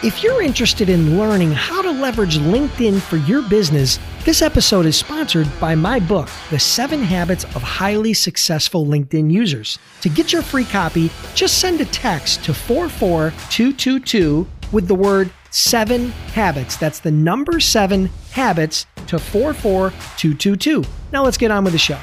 If you're interested in learning how to leverage LinkedIn for your business, this episode is sponsored by my book, The Seven Habits of Highly Successful LinkedIn Users. To get your free copy, just send a text to 44222 with the word seven habits. That's the number seven habits to 44222. Now let's get on with the show.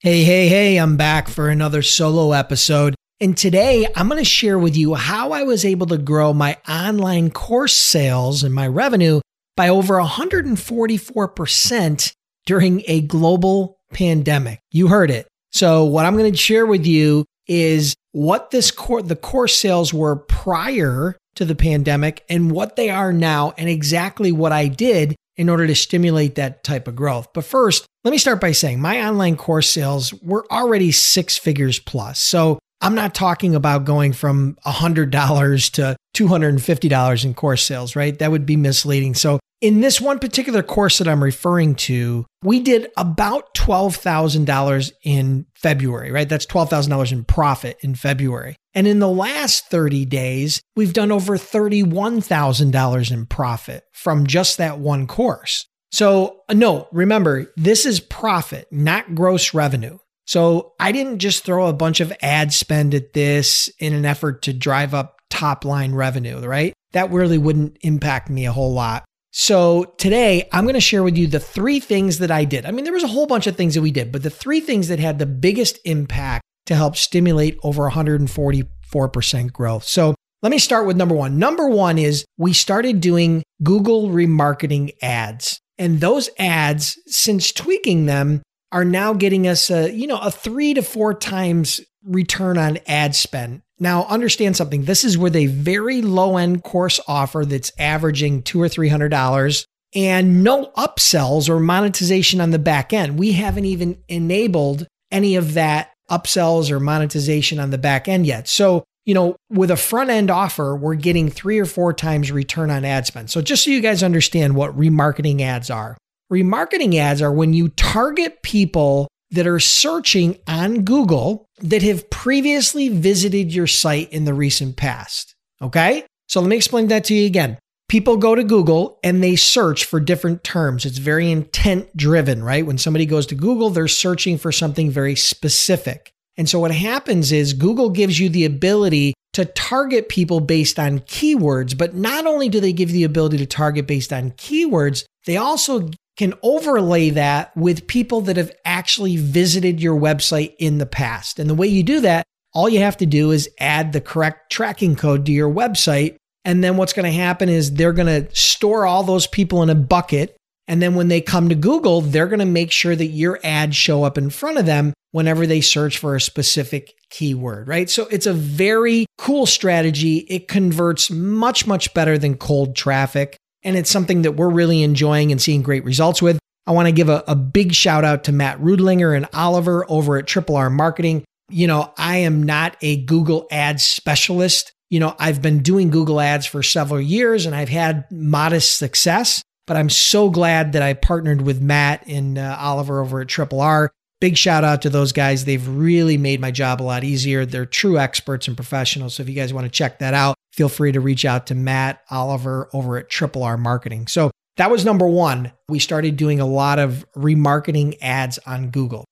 Hey, hey, hey, I'm back for another solo episode. And today I'm going to share with you how I was able to grow my online course sales and my revenue by over 144% during a global pandemic. You heard it. So what I'm going to share with you is what this course, the course sales were prior to the pandemic and what they are now and exactly what I did in order to stimulate that type of growth. But first, let me start by saying my online course sales were already six figures plus. So I'm not talking about going from $100 to $250 in course sales, right? That would be misleading. So, in this one particular course that I'm referring to, we did about $12,000 in February, right? That's $12,000 in profit in February. And in the last 30 days, we've done over $31,000 in profit from just that one course. So, uh, no, remember, this is profit, not gross revenue. So I didn't just throw a bunch of ad spend at this in an effort to drive up top line revenue, right? That really wouldn't impact me a whole lot. So today I'm going to share with you the three things that I did. I mean, there was a whole bunch of things that we did, but the three things that had the biggest impact to help stimulate over 144% growth. So let me start with number one. Number one is we started doing Google remarketing ads. And those ads, since tweaking them, are now getting us a, you know, a three to four times return on ad spend. Now, understand something. This is with a very low end course offer that's averaging two or three hundred dollars and no upsells or monetization on the back end. We haven't even enabled any of that upsells or monetization on the back end yet. So, you know, with a front end offer, we're getting three or four times return on ad spend. So, just so you guys understand what remarketing ads are, Remarketing ads are when you target people that are searching on Google that have previously visited your site in the recent past. Okay? So let me explain that to you again. People go to Google and they search for different terms. It's very intent driven, right? When somebody goes to Google, they're searching for something very specific. And so what happens is Google gives you the ability to target people based on keywords, but not only do they give you the ability to target based on keywords, they also can overlay that with people that have actually visited your website in the past. And the way you do that, all you have to do is add the correct tracking code to your website. And then what's going to happen is they're going to store all those people in a bucket. And then when they come to Google, they're going to make sure that your ads show up in front of them whenever they search for a specific keyword, right? So it's a very cool strategy. It converts much, much better than cold traffic and it's something that we're really enjoying and seeing great results with. I want to give a, a big shout out to Matt Rudlinger and Oliver over at Triple R Marketing. You know, I am not a Google Ads specialist. You know, I've been doing Google Ads for several years and I've had modest success, but I'm so glad that I partnered with Matt and uh, Oliver over at Triple R. Big shout out to those guys. They've really made my job a lot easier. They're true experts and professionals. So if you guys want to check that out, feel free to reach out to Matt Oliver over at Triple R Marketing. So that was number one. We started doing a lot of remarketing ads on Google.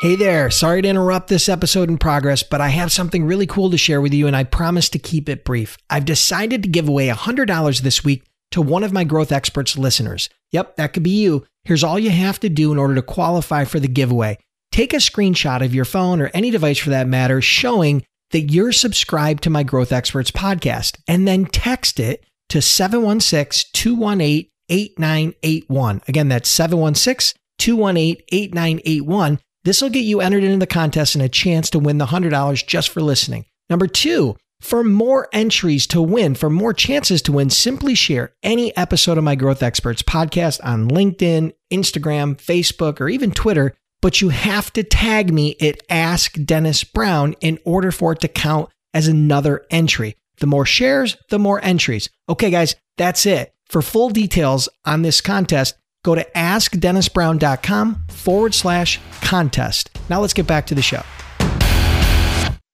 Hey there, sorry to interrupt this episode in progress, but I have something really cool to share with you, and I promise to keep it brief. I've decided to give away $100 this week to one of my Growth Experts listeners. Yep, that could be you. Here's all you have to do in order to qualify for the giveaway. Take a screenshot of your phone or any device for that matter showing that you're subscribed to my Growth Experts podcast and then text it to 716 218 8981. Again, that's 716 218 8981. This will get you entered into the contest and a chance to win the $100 just for listening. Number two, For more entries to win, for more chances to win, simply share any episode of my Growth Experts podcast on LinkedIn, Instagram, Facebook, or even Twitter. But you have to tag me at Ask Dennis Brown in order for it to count as another entry. The more shares, the more entries. Okay, guys, that's it. For full details on this contest, go to askdennisbrown.com forward slash contest. Now let's get back to the show.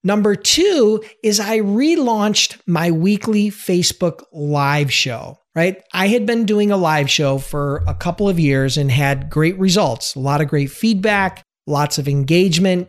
Number two is I relaunched my weekly Facebook live show, right? I had been doing a live show for a couple of years and had great results, a lot of great feedback, lots of engagement.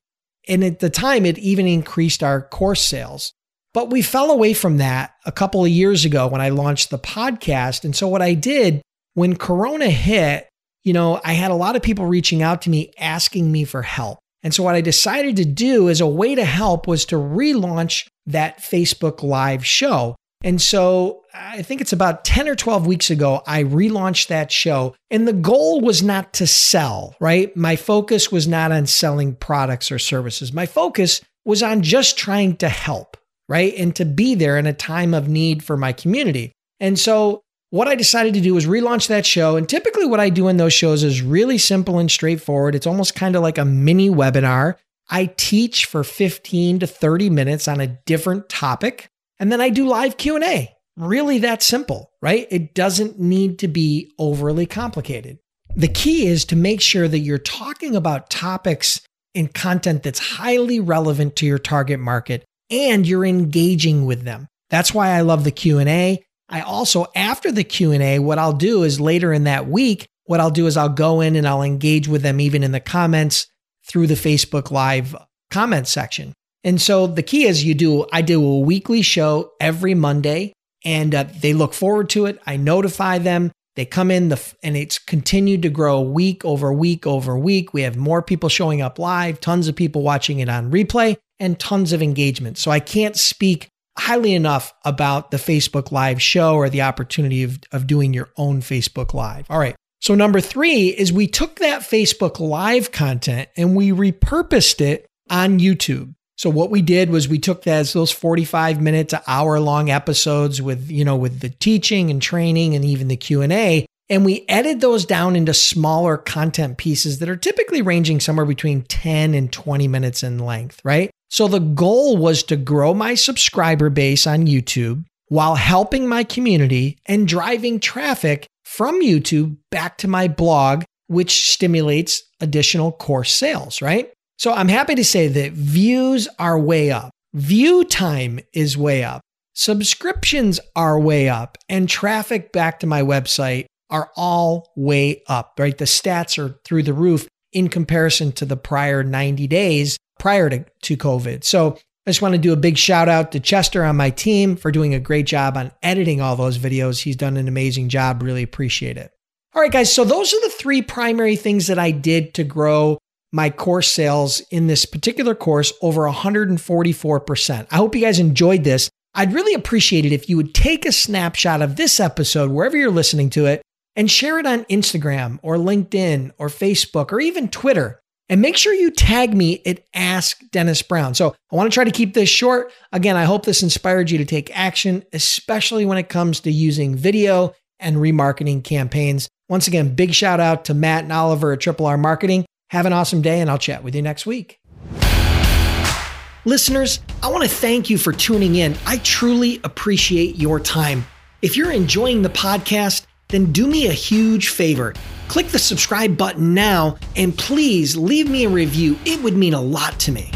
And at the time, it even increased our course sales. But we fell away from that a couple of years ago when I launched the podcast. And so what I did when Corona hit, you know, I had a lot of people reaching out to me asking me for help. And so, what I decided to do as a way to help was to relaunch that Facebook Live show. And so, I think it's about 10 or 12 weeks ago, I relaunched that show. And the goal was not to sell, right? My focus was not on selling products or services. My focus was on just trying to help, right? And to be there in a time of need for my community. And so, what I decided to do was relaunch that show. And typically, what I do in those shows is really simple and straightforward. It's almost kind of like a mini webinar. I teach for 15 to 30 minutes on a different topic, and then I do live Q&A. Really that simple, right? It doesn't need to be overly complicated. The key is to make sure that you're talking about topics and content that's highly relevant to your target market and you're engaging with them. That's why I love the Q&A. I also, after the Q&A, what I'll do is later in that week, what I'll do is I'll go in and I'll engage with them even in the comments through the Facebook Live comment section. And so the key is you do, I do a weekly show every Monday and uh, they look forward to it. I notify them. They come in the, and it's continued to grow week over week over week. We have more people showing up live, tons of people watching it on replay, and tons of engagement. So I can't speak highly enough about the Facebook Live show or the opportunity of, of doing your own Facebook Live. All right. So, number three is we took that Facebook Live content and we repurposed it on YouTube. So what we did was we took that, those 45 minute to hour long episodes with, you know, with the teaching and training and even the Q&A and we edited those down into smaller content pieces that are typically ranging somewhere between 10 and 20 minutes in length, right? So the goal was to grow my subscriber base on YouTube while helping my community and driving traffic from YouTube back to my blog, which stimulates additional course sales, right? So I'm happy to say that views are way up. View time is way up. Subscriptions are way up and traffic back to my website are all way up, right? The stats are through the roof in comparison to the prior 90 days prior to, to COVID. So I just want to do a big shout out to Chester on my team for doing a great job on editing all those videos. He's done an amazing job. Really appreciate it. All right, guys. So those are the three primary things that I did to grow my course sales in this particular course over 144%. I hope you guys enjoyed this. I'd really appreciate it if you would take a snapshot of this episode, wherever you're listening to it, and share it on Instagram or LinkedIn or Facebook or even Twitter. And make sure you tag me at Ask Dennis Brown. So I want to try to keep this short. Again, I hope this inspired you to take action, especially when it comes to using video and remarketing campaigns. Once again, big shout out to Matt and Oliver at Triple R Marketing. Have an awesome day, and I'll chat with you next week. Listeners, I want to thank you for tuning in. I truly appreciate your time. If you're enjoying the podcast, then do me a huge favor. Click the subscribe button now and please leave me a review. It would mean a lot to me.